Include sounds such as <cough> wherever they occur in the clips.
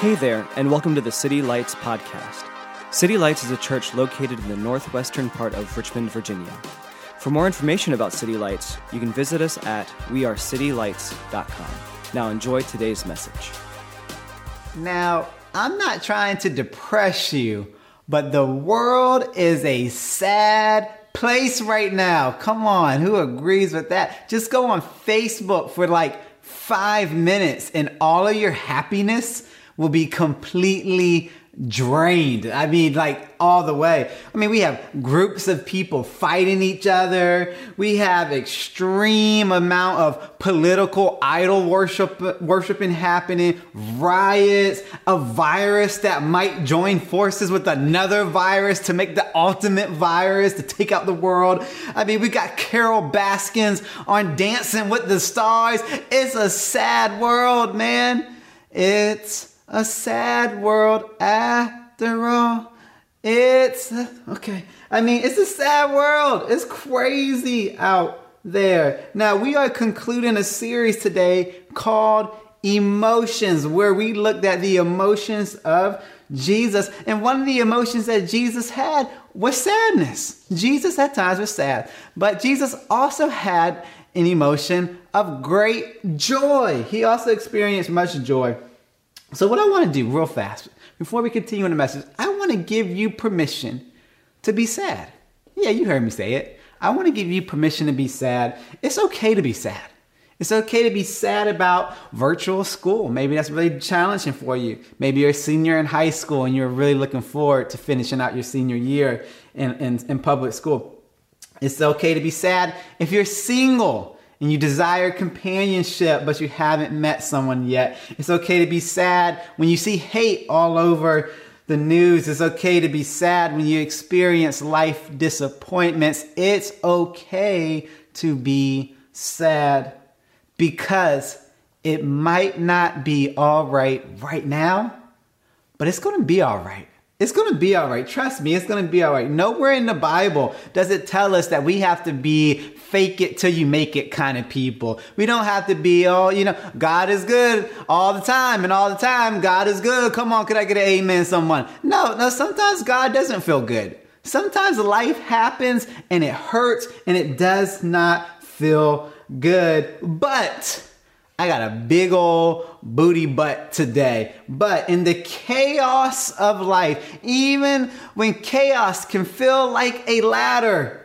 Hey there, and welcome to the City Lights podcast. City Lights is a church located in the northwestern part of Richmond, Virginia. For more information about City Lights, you can visit us at wearecitylights.com. Now enjoy today's message. Now, I'm not trying to depress you, but the world is a sad place right now. Come on, who agrees with that? Just go on Facebook for like five minutes and all of your happiness will be completely drained. I mean, like all the way. I mean, we have groups of people fighting each other. We have extreme amount of political idol worship, worshiping happening, riots, a virus that might join forces with another virus to make the ultimate virus to take out the world. I mean, we got Carole Baskins on Dancing with the Stars. It's a sad world, man. It's a sad world after all. It's okay. I mean, it's a sad world. It's crazy out there. Now, we are concluding a series today called Emotions, where we looked at the emotions of Jesus. And one of the emotions that Jesus had was sadness. Jesus at times was sad, but Jesus also had an emotion of great joy. He also experienced much joy. So, what I want to do real fast, before we continue in the message, I want to give you permission to be sad. Yeah, you heard me say it. I want to give you permission to be sad. It's okay to be sad. It's okay to be sad about virtual school. Maybe that's really challenging for you. Maybe you're a senior in high school and you're really looking forward to finishing out your senior year in, in, in public school. It's okay to be sad if you're single and you desire companionship, but you haven't met someone yet. It's okay to be sad when you see hate all over the news. It's okay to be sad when you experience life disappointments. It's okay to be sad because it might not be all right right now, but it's going to be all right. It's going to be all right. Trust me, it's going to be all right. Nowhere in the Bible does it tell us that we have to be fake it till you make it kind of people. We don't have to be, all, you know, God is good all the time and all the time. God is good. Come on, could I get an amen, someone? No, no, sometimes God doesn't feel good. Sometimes life happens and it hurts and it does not feel good. But I got a big old booty butt today. But in the chaos of life, even when chaos can feel like a ladder,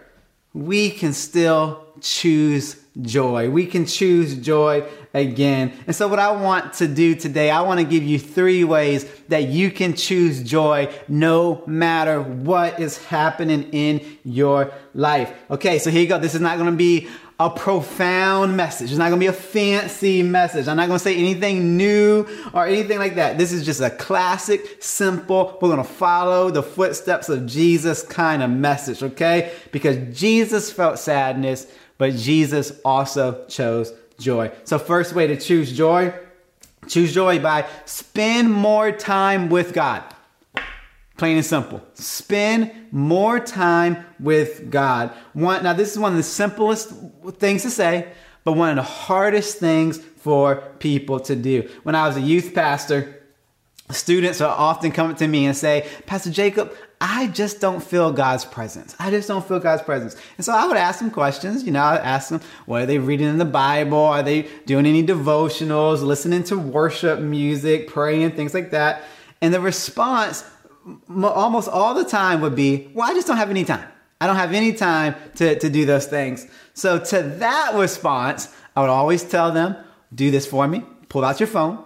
we can still choose joy. We can choose joy again. And so, what I want to do today, I want to give you three ways that you can choose joy no matter what is happening in your life. Okay, so here you go. This is not going to be a profound message. It's not to be a fancy message. I'm not to say anything new or anything like that. This is just a classic, simple, we're to follow the footsteps of Jesus kind of message, okay? Because Jesus felt sadness, but Jesus also chose joy. So, first way to choose joy, choose joy by spend more time with God. Plain and simple. Spend more time with God. One, now, this is one of the simplest things to say, but one of the hardest things for people to do. When I was a youth pastor, students are often coming to me and say, Pastor Jacob, I just don't feel God's presence. I just don't feel God's presence. And so I would ask them questions. You know, I would ask them, what are they reading in the Bible? Are they doing any devotionals, listening to worship music, praying, things like that? And the response almost all the time would be, well, I just don't have any time. I don't have any time to, to do those things. So to that response, I would always tell them, do this for me. Pull out your phone,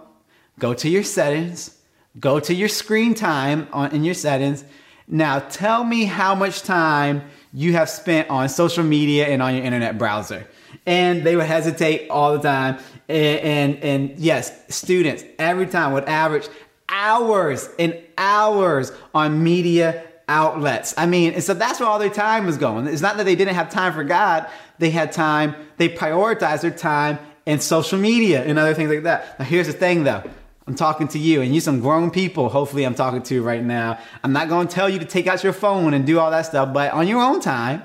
go to your settings, go to your screen time on, in your settings. Now tell me how much time you have spent on social media and on your internet browser. And they would hesitate all the time. And, and, and yes, students every time would average hours and hours on media outlets. I mean, and so that's where all their time was going. It's not that they didn't have time for God, they had time, they prioritized their time in social media and other things like that. Now, here's the thing though. I'm talking to you, and you some grown people. Hopefully, I'm talking to right now. I'm not going to tell you to take out your phone and do all that stuff, but on your own time,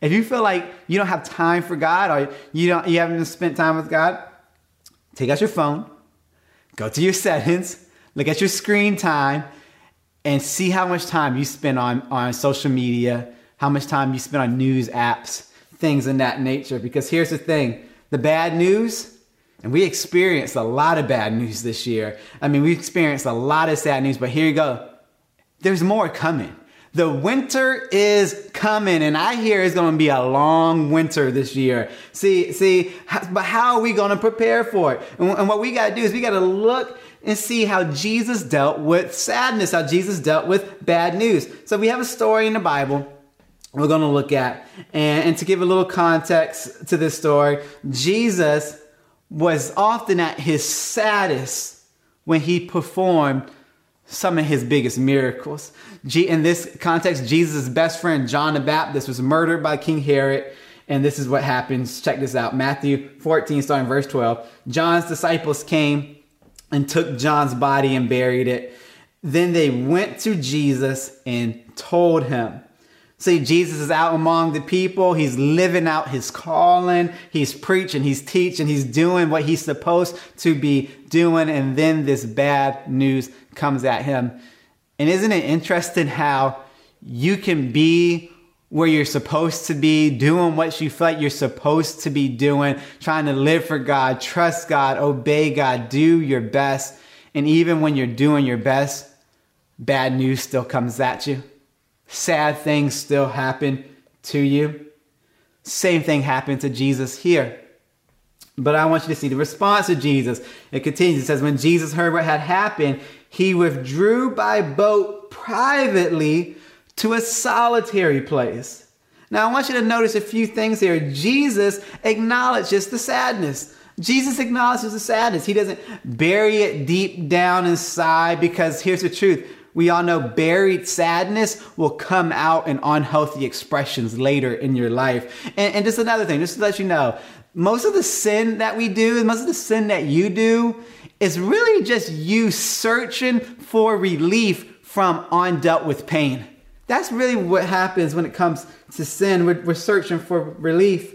if you feel like you don't have time for God or you don't, you haven't spent time with God, take out your phone, go to your <laughs> settings, look at your screen time, and see how much time you spend on, on social media, how much time you spend on news apps, things in that nature. Because here's the thing the bad news, and we experienced a lot of bad news this year. I mean, we experienced a lot of sad news, but here you go. There's more coming. The winter is coming, and I hear it's going to be a long winter this year. See, see, but how are we going to prepare for it? And, and what we got to do is we got to look and see how Jesus dealt with sadness, how Jesus dealt with bad news. So we have a story in the Bible we're going to look at. And, and to give a little context to this story, Jesus was often at his saddest when he performed some of his biggest miracles. In this context, Jesus' best friend, John the Baptist, was murdered by King Herod. And this is what happens. Check this out Matthew 14, starting verse 12. John's disciples came and took John's body and buried it. Then they went to Jesus and told him. See, Jesus is out among the people. He's living out his calling. He's preaching, he's teaching, he's doing what he's supposed to be doing. And then this bad news comes at him. And isn't it interesting how you can be where you're supposed to be, doing what you feel like you're supposed to be doing, trying to live for God, trust God, obey God, do your best. And even when you're doing your best, bad news still comes at you sad things still happen to you. Same thing happened to Jesus here. But I want you to see the response of Jesus. It continues. It says, When Jesus heard what had happened, he withdrew by boat privately to a solitary place. Now, I want you to notice a few things here. Jesus acknowledges the sadness. Jesus acknowledges the sadness. He doesn't bury it deep down inside because here's the truth we all know buried sadness will come out in unhealthy expressions later in your life. And, and just another thing, just to let you know, most of the sin that we do, most of the sin that you do, is really just you searching for relief from undealt with pain. That's really what happens when it comes to sin. We're, we're searching for relief.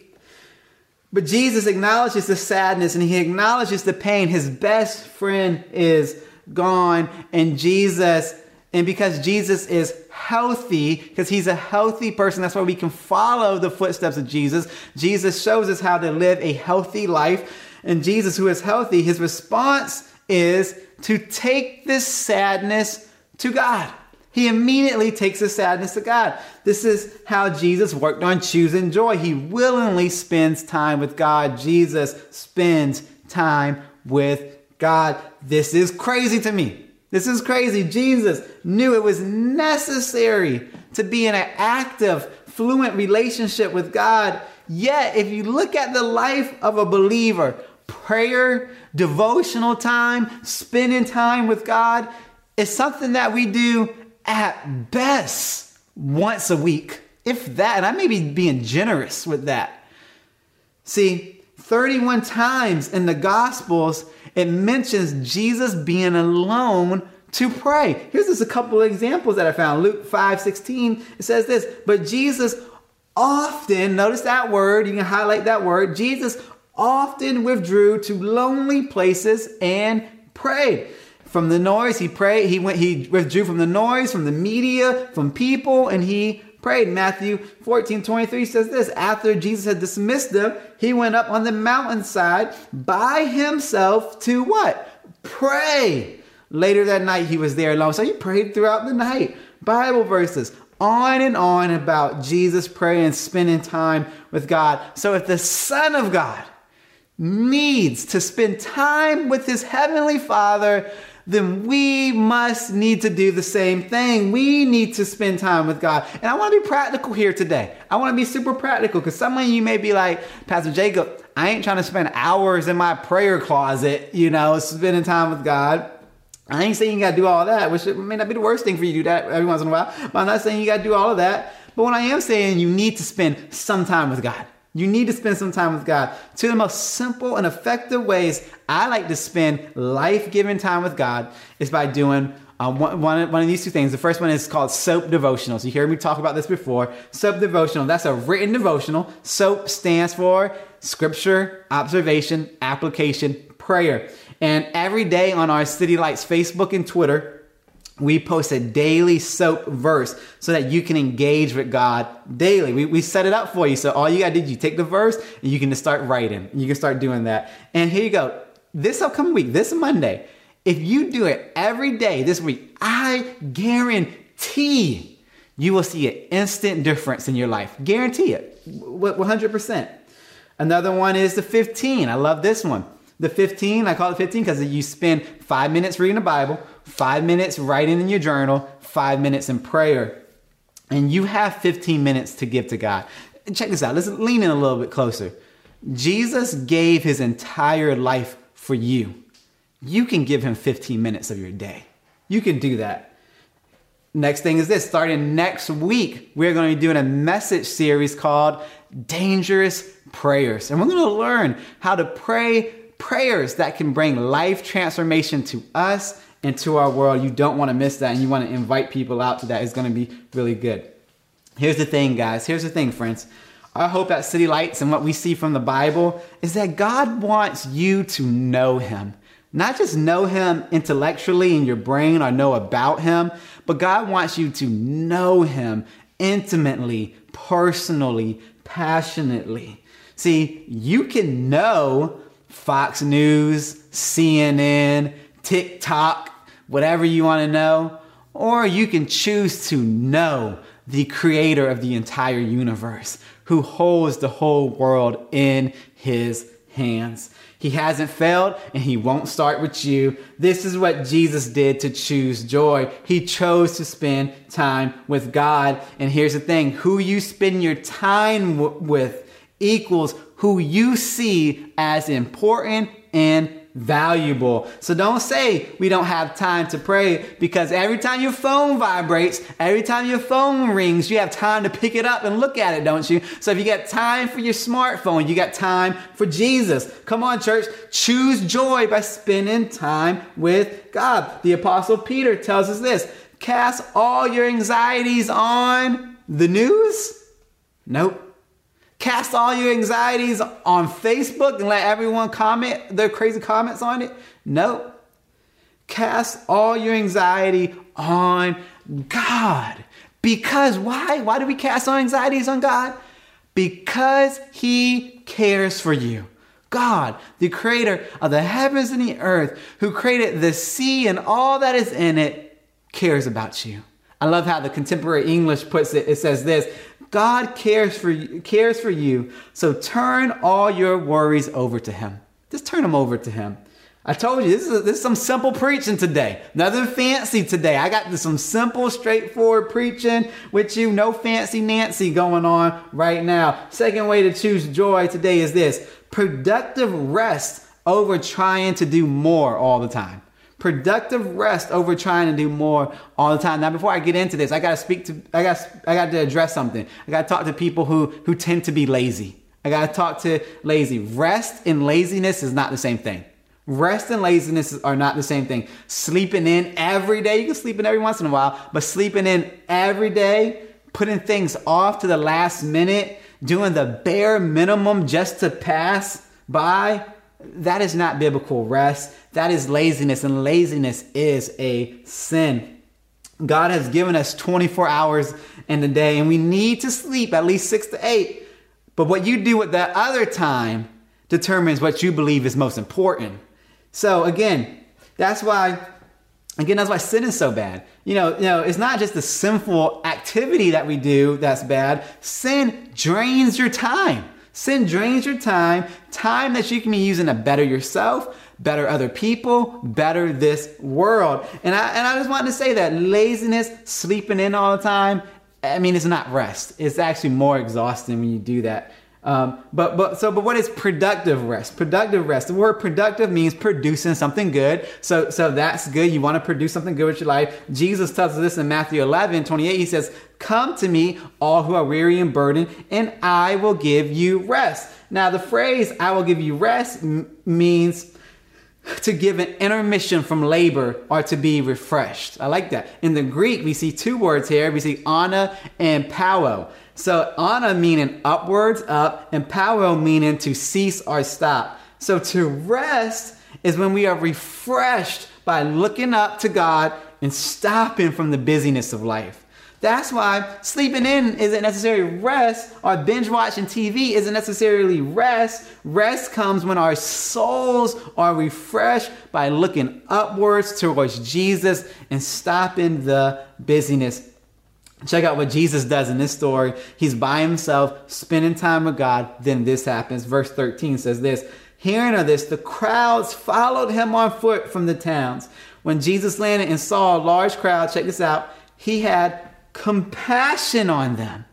But Jesus acknowledges the sadness and he acknowledges the pain. His best friend is gone, and Jesus and because Jesus is healthy, because he's a healthy person, that's why we can follow the footsteps of Jesus. Jesus shows us how to live a healthy life. And Jesus, who is healthy, his response is to take this sadness to God. He immediately takes the sadness to God. This is how Jesus worked on choosing joy. He willingly spends time with God. Jesus spends time with God. This is crazy to me. This is crazy. Jesus knew it was necessary to be in an active, fluent relationship with God. Yet, if you look at the life of a believer, prayer, devotional time, spending time with God is something that we do at best once a week, if that. And I may be being generous with that. See, 31 times in the Gospels, it mentions Jesus being alone to pray. Here's just a couple of examples that I found. Luke 5 16, it says this, but Jesus often, notice that word, you can highlight that word, Jesus often withdrew to lonely places and prayed. From the noise, he prayed, he went, he withdrew from the noise, from the media, from people, and he prayed. Matthew 14 23 says this After Jesus had dismissed them, he went up on the mountainside by himself to what? Pray. Later that night, he was there alone. So he prayed throughout the night. Bible verses on and on about Jesus praying, and spending time with God. So if the Son of God needs to spend time with his heavenly Father, then we must need to do the same thing. We need to spend time with God. And I want to be practical here today. I want to be super practical because some of you may be like, Pastor Jacob, I ain't trying to spend hours in my prayer closet, you know, spending time with God. I ain't saying you gotta do all that, which may not be the worst thing for you to do that every once in a while, but I'm not saying you gotta do all of that. But what I am saying, you need to spend some time with God. You need to spend some time with God. Two of the most simple and effective ways I like to spend life giving time with God is by doing um, one, of these two things. The first one is called SOAP devotionals. You hear me talk about this before. SOAP devotional, that's a written devotional. SOAP stands for scripture, observation, application, prayer. And every day on our City Lights Facebook and Twitter, we post a daily soap verse so that you can engage with God daily. We, we set it up for you. So all you gotta do you take the verse and you can just start writing. You can start doing that. And here you go. This upcoming week, this Monday, if you do it every day this week, I guarantee you will see an instant difference in your life. Guarantee it. 100%. Another one is the 15. I love this one. The 15, I call it 15 because you spend five minutes reading the Bible, five minutes writing in your journal, five minutes in prayer. And you have 15 minutes to give to God. And Check this out. Let's lean in a little bit closer. Jesus gave his entire life for you. You can give him 15 minutes of your day. You can do that. Next thing is this starting next week, we're going to be doing a message series called Dangerous Prayers. And we're going to learn how to pray prayers that can bring life transformation to us and to our world. You don't want to miss that, and you want to invite people out to that. It's going to be really good. Here's the thing, guys. Here's the thing, friends. Our hope at City Lights and what we see from the Bible is that God wants you to know Him. Not just know Him intellectually in your brain or know about Him, but God wants you to know Him intimately, personally, passionately. See, you can know Fox News, CNN, TikTok, whatever you want to know, or you can choose to know the creator of the entire universe who holds the whole world in his hands. He hasn't failed and he won't start with you. This is what Jesus did to choose joy. He chose to spend time with God. And here's the thing who you spend your time w- with equals who you see as important and valuable. So don't say we don't have time to pray because every time your phone vibrates, every time your phone rings, you have time to pick it up and look at it, don't you? So if you got time for your smartphone, you got time for Jesus. Come on, church, choose joy by spending time with God. The apostle Peter tells us this, cast all your anxieties on the news? Nope. Cast all your anxieties on Facebook and let everyone comment their crazy comments on it? No. Cast all your anxiety on God. Because why? Why do we cast our anxieties on God? Because He cares for you. God, the creator of the heavens and the earth, who created the sea and all that is in it, cares about you. I love how the contemporary English puts it. It says this God cares for you, cares for you. So turn all your worries over to him. Just turn them over to him. I told you this is, this is some simple preaching today. Nothing fancy today. I got some simple, straightforward preaching with you. No fancy Nancy going on right now. Second way to choose joy today is this productive rest over trying to do more all the time productive rest over trying to do more all the time. Now, before I get into this, I gotta speak to, I got, I got to address something. I gotta talk to people who who tend to be lazy. I gotta talk to lazy. Rest and laziness is not the same thing. Rest and laziness are not the same thing. Sleeping in every day, you can sleep in every once in a while, but sleeping in every day, putting things off to the last minute, doing the bare minimum just to pass by, that is not biblical rest. That is laziness, and laziness is a sin. God has given us 24 hours in the day, and we need to sleep at least six to eight. But what you do with that other time determines what you believe is most important. So again, that's why again that's why sin is so bad. You know, you know, it's not just the sinful activity that we do that's bad. Sin drains your time. Sin drains your time, time that you can be using to better yourself, better other people, better this world. And I, and I just wanted to say that laziness, sleeping in all the time, I mean, it's not rest. It's actually more exhausting when you do that. Um, but but so but what is productive rest? Productive rest. The word productive means producing something good. So so that's good. You want to produce something good with your life. Jesus tells us this in Matthew 11, 28. He says, Come to me, all who are weary and burdened, and I will give you rest. Now the phrase I will give you rest m- means to give an intermission from labor or to be refreshed. I like that. In the Greek, we see two words here. We see ana and pauo. So ana meaning upwards, up, and pauo meaning to cease or stop. So to rest is when we are refreshed by looking up to God and stopping from the busyness of life. That's why sleeping in isn't necessarily rest, or binge watching TV isn't necessarily rest. Rest comes when our souls are refreshed by looking upwards towards Jesus and stopping the busyness. Check out what Jesus does in this story. He's by himself, spending time with God. Then this happens. Verse 13 says this Hearing of this, the crowds followed him on foot from the towns. When Jesus landed and saw a large crowd, check this out, he had compassion on them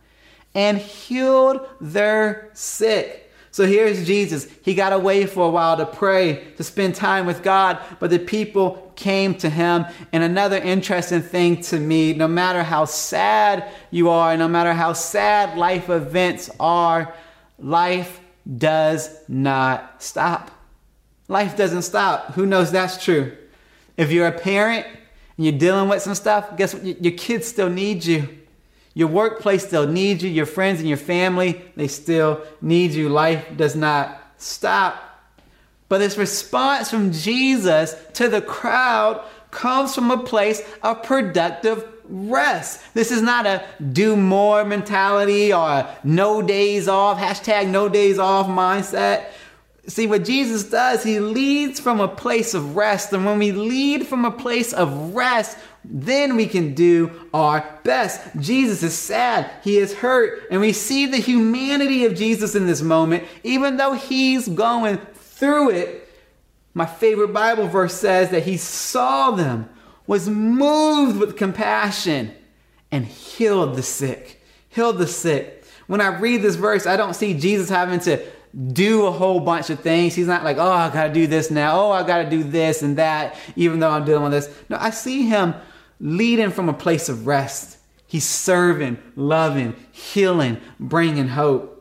and healed their sick. So here's Jesus. He got away for a while to pray, to spend time with God, but the people came to him. And another interesting thing to me no matter how sad you are, no matter how sad life events are, life does not stop. Life doesn't stop. Who knows that's true? If you're a parent and you're dealing with some stuff, guess what? Your kids still need you. Your workplace still needs you. Your friends and your family, they still need you. Life does not stop. But this response from Jesus to the crowd comes from a place of productive rest. This is not a do more mentality or no days off, hashtag no days off mindset. See, what Jesus does, he leads from a place of rest. And when we lead from a place of rest, then we can do our best. Jesus is sad, he is hurt, and we see the humanity of Jesus in this moment, even though he's going through it. My favorite Bible verse says that he saw them, was moved with compassion, and healed the sick. Healed the sick. When I read this verse, I don't see Jesus having to do a whole bunch of things. He's not like, oh, I got to do this now. Oh, I got to do this and that, even though I'm dealing with this. No, I see him leading from a place of rest. He's serving, loving, healing, bringing hope.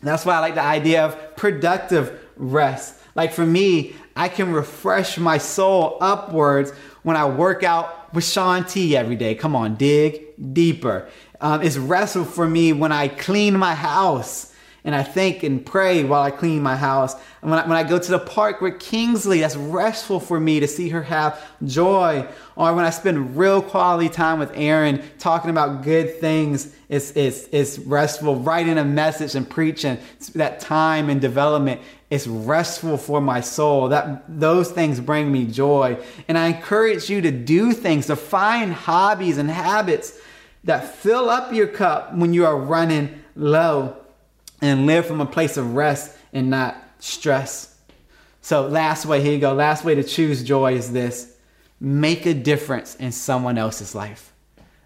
That's why I like the idea of productive rest. Like for me, I can refresh my soul upwards when I work out with Shaun T every day. Come on, dig deeper. Um, it's restful for me when I clean my house and I think and pray while I clean my house. And when I, when I go to the park with Kingsley, that's restful for me to see her have joy. Or when I spend real quality time with Aaron talking about good things, it's, it's, it's restful. Writing a message and preaching, that time and development, it's restful for my soul. That those things bring me joy. And I encourage you to do things, to find hobbies and habits that fill up your cup when you are running low and live from a place of rest and not stress. So, last way, here you go. Last way to choose joy is this make a difference in someone else's life.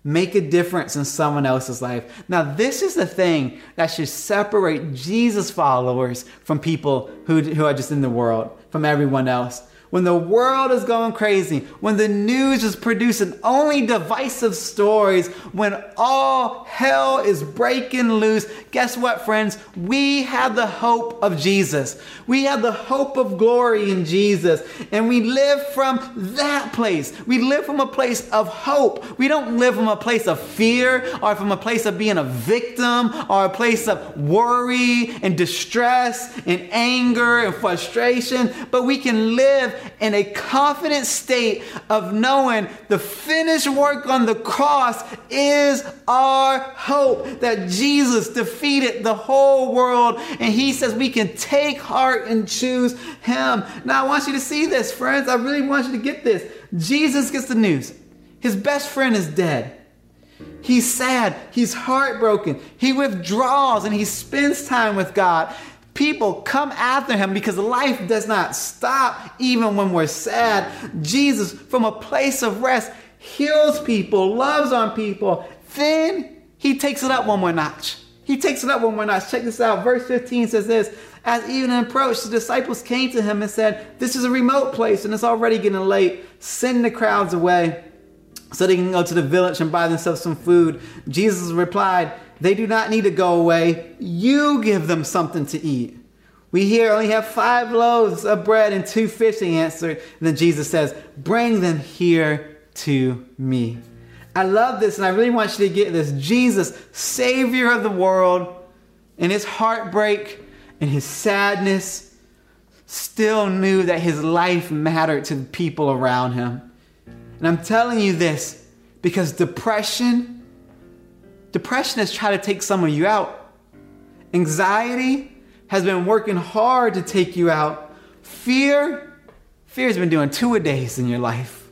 Make a difference in someone else's life. Now, this is the thing that should separate Jesus followers from people who, who are just in the world, from everyone else when the world is going crazy, when the news is producing only divisive stories, when all hell is breaking loose, guess what, friends? We have the hope of Jesus. We have the hope of glory in Jesus. And we live from that place. We live from a place of hope. We don't live from a place of fear or from a place of being a victim or a place of worry and distress and anger and frustration, but we can live in a confident state of knowing the finished work on the cross is our hope that Jesus defeated the whole world and he says we can take heart and choose him. Now I want you to see this, friends. I really want you to get this. Jesus gets the news. His best friend is dead. He's sad. He's heartbroken. He withdraws and he spends time with God people come after him because life does not stop even when we're sad. Jesus, from a place of rest, heals people, loves on people. Then he takes it up one more notch. He takes it up one more notch. Check this out. Verse 15 says this As evening approached, the disciples came to him and said, This is a remote place and it's already getting late. Send the crowds away so they can go to the village and buy themselves some food. Jesus replied, they do not need to go away. You give them something to eat. We here only have five loaves of bread and two fish, he answered. And then Jesus says, Bring them here to me. I love this, and I really want you to get this. Jesus, Savior of the world, in his heartbreak and his sadness, still knew that his life mattered to the people around him. And I'm telling you this because depression, depression has tried to take some of you out. Anxiety has been working hard to take you out. Fear, fear has been doing two a days in your life.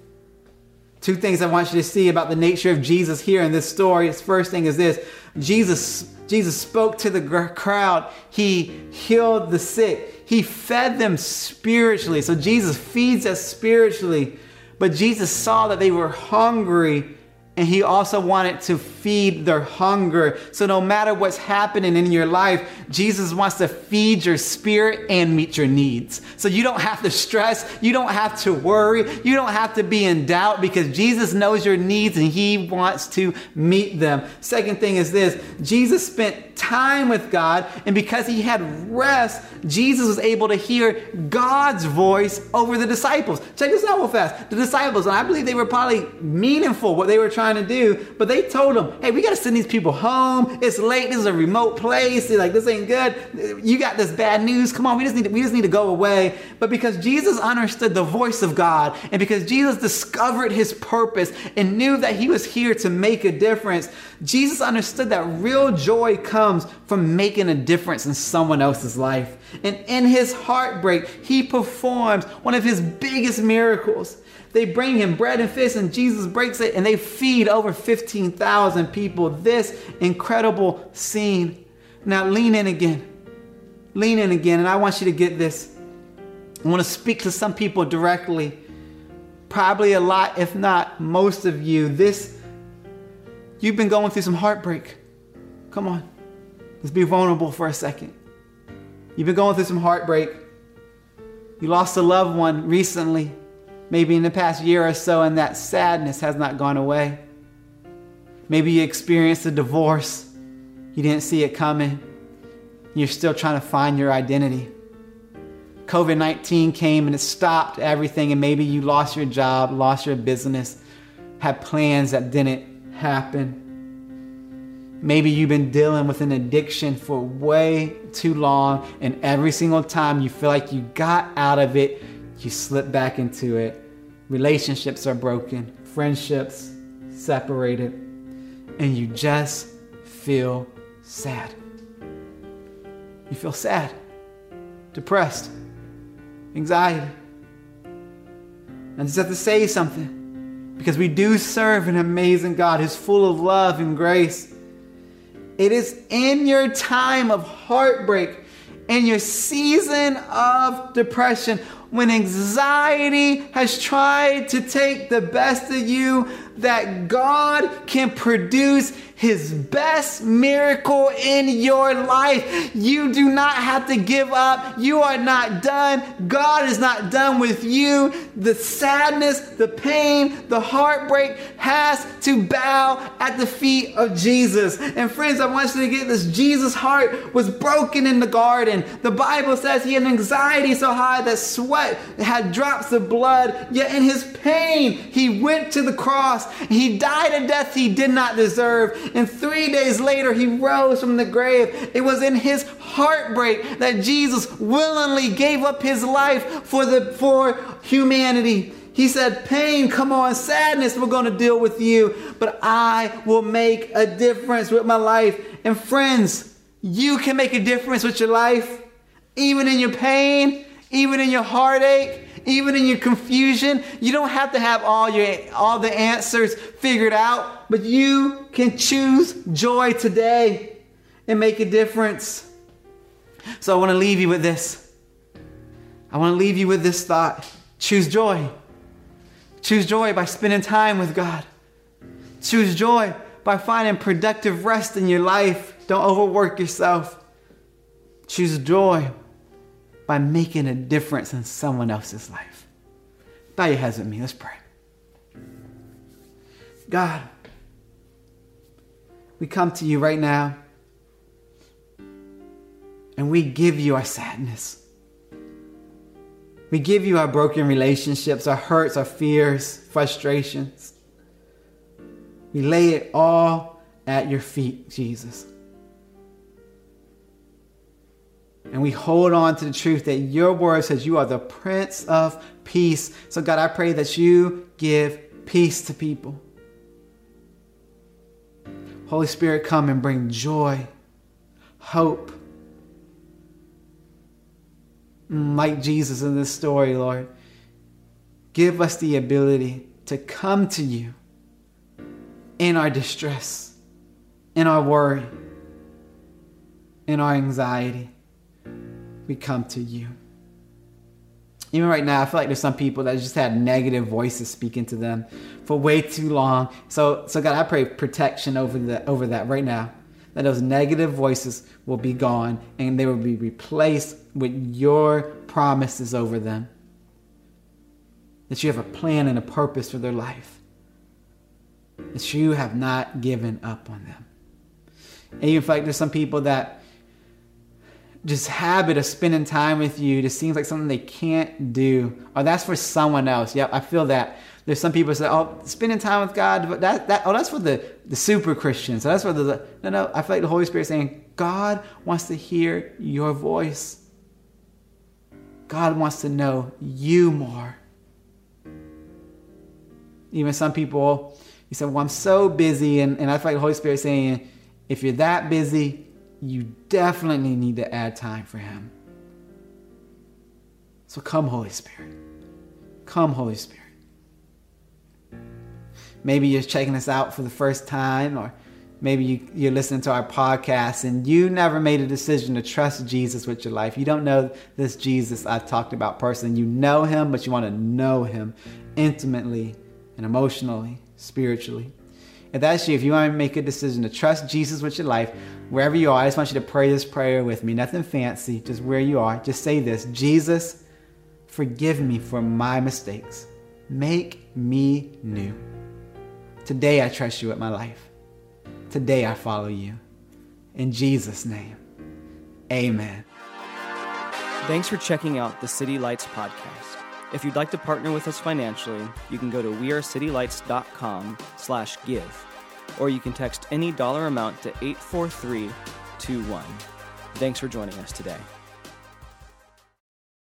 Two things I want you to see about the nature of Jesus here in this story. His first thing is this Jesus, Jesus spoke to the crowd, he healed the sick, he fed them spiritually. So Jesus feeds us spiritually. But Jesus saw that they were hungry and he also wanted to feed their hunger. So, no matter what's happening in your life, Jesus wants to feed your spirit and meet your needs. So, you don't have to stress, you don't have to worry, you don't have to be in doubt because Jesus knows your needs and he wants to meet them. Second thing is this Jesus spent time with God, and because he had rest, Jesus was able to hear God's voice over the disciples. Check this out real fast. The disciples, and I believe they were probably meaningful what they were trying to do, but they told him, hey, we got to send these people home. It's late. This is a remote place. They're like, this ain't good. You got this bad news. Come on, we just need to, we just need to go away. But because Jesus understood the voice of God, and because Jesus discovered his purpose and knew that he was here to make a difference, Jesus understood that real joy comes from making a difference in someone else's life. And in his heartbreak, he performs one of his biggest miracles. They bring him bread and fish, and Jesus breaks it, and they feed over 15,000 people. This incredible scene. Now, lean in again. Lean in again, and I want you to get this. I want to speak to some people directly. Probably a lot, if not most of you. This, you've been going through some heartbreak. Come on, let's be vulnerable for a second. You've been going through some heartbreak. You lost a loved one recently maybe in the past year or so, and that sadness has not gone away. Maybe you experienced a divorce, you didn't see it coming, you're still trying to find your identity. COVID 19 came and it stopped everything, and maybe you lost your job, lost your business, had plans that didn't happen. Maybe you've been dealing with an addiction for way too long, and every single time you feel like you got out of it, you slip back into it relationships are broken, friendships separated, and you just feel sad. You feel sad, depressed, anxiety. I just have to say something because we do serve an amazing God who's full of love and grace. It is in your time of heartbreak, in your season of depression, when anxiety has tried to take the best of you, that God can produce his best miracle in your life. You do not have to give up. You are not done. God is not done with you. The sadness, the pain, the heartbreak has to bow at the feet of Jesus. And friends, I want you to get this Jesus' heart was broken in the garden. The Bible says he had anxiety so high that sweat had drops of blood. Yet in his pain, he went to the cross. He died a death he did not deserve. And three days later, he rose from the grave. It was in his heartbreak that Jesus willingly gave up his life for, the, for humanity. He said, Pain, come on, sadness, we're going to deal with you, but I will make a difference with my life. And friends, you can make a difference with your life, even in your pain, even in your heartache, even in your confusion. You don't have to have all your all the answers figured out, but you can choose joy today and make a difference. So I want to leave you with this. I want to leave you with this thought. Choose joy. Choose joy by spending time with God. Choose joy by finding productive rest in your life. Don't overwork yourself. Choose joy by making a difference in someone else's life. Bow your heads with me. Let's pray. God, we come to you right now and we give you our sadness. We give you our broken relationships, our hurts, our fears, frustrations. We lay it all at your feet, Jesus. And we hold on to the truth that your word says you are the Prince of Peace. So, God, I pray that you give peace to people. Holy Spirit, come and bring joy, hope. Like Jesus in this story, Lord, give us the ability to come to you in our distress, in our worry, in our anxiety. We come to you. Even right now, I feel like there's some people that just had negative voices speaking to them for way too long. So, so God, I pray protection over the over that right now. That those negative voices will be gone and they will be replaced with your promises over them. That you have a plan and a purpose for their life. That you have not given up on them. And even like there's some people that just habit of spending time with you just seems like something they can't do. Or that's for someone else. Yep i feel that. There's some people say oh spending time with god but that, that oh that's for the, the super christians. So that's for the no no i feel like the holy spirit saying god wants to hear your voice. God wants to know you more. Even some people you say well i'm so busy and, and i feel like the holy spirit saying if you're that busy you definitely need to add time for Him. So come, Holy Spirit. Come, Holy Spirit. Maybe you're checking us out for the first time, or maybe you, you're listening to our podcast and you never made a decision to trust Jesus with your life. You don't know this Jesus I've talked about personally. You know Him, but you want to know Him intimately and emotionally, spiritually. If that's you, if you want to make a decision to trust Jesus with your life, wherever you are, I just want you to pray this prayer with me. Nothing fancy, just where you are. Just say this Jesus, forgive me for my mistakes. Make me new. Today I trust you with my life. Today I follow you. In Jesus' name, amen. Thanks for checking out the City Lights podcast. If you'd like to partner with us financially, you can go to wearecitylights.com slash give, or you can text any dollar amount to 84321. Thanks for joining us today.